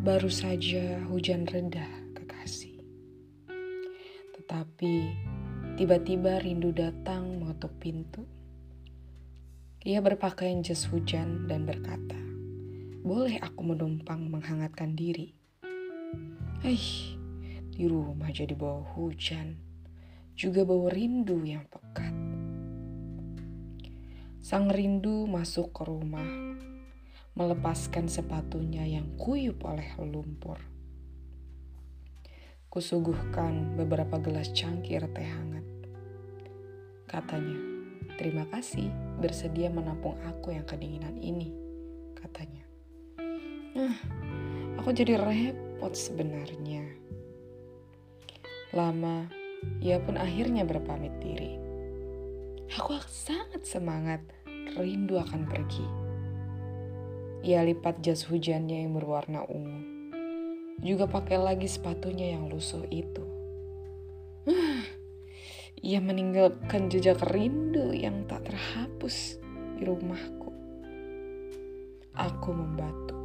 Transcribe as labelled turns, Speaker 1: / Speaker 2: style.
Speaker 1: Baru saja hujan reda, kekasih. Tetapi tiba-tiba rindu datang mengetuk pintu. Ia berpakaian jas hujan dan berkata, "Boleh aku menumpang menghangatkan diri?" Eh, di rumah jadi bau hujan, juga bau rindu yang pekat. Sang rindu masuk ke rumah melepaskan sepatunya yang kuyup oleh lumpur. Kusuguhkan beberapa gelas cangkir teh hangat. Katanya, terima kasih bersedia menampung aku yang kedinginan ini, katanya. Nah, aku jadi repot sebenarnya. Lama, ia pun akhirnya berpamit diri. Aku sangat semangat, rindu akan pergi ia lipat jas hujannya yang berwarna ungu. Juga pakai lagi sepatunya yang lusuh itu. Ia meninggalkan jejak rindu yang tak terhapus di rumahku. Aku membatu.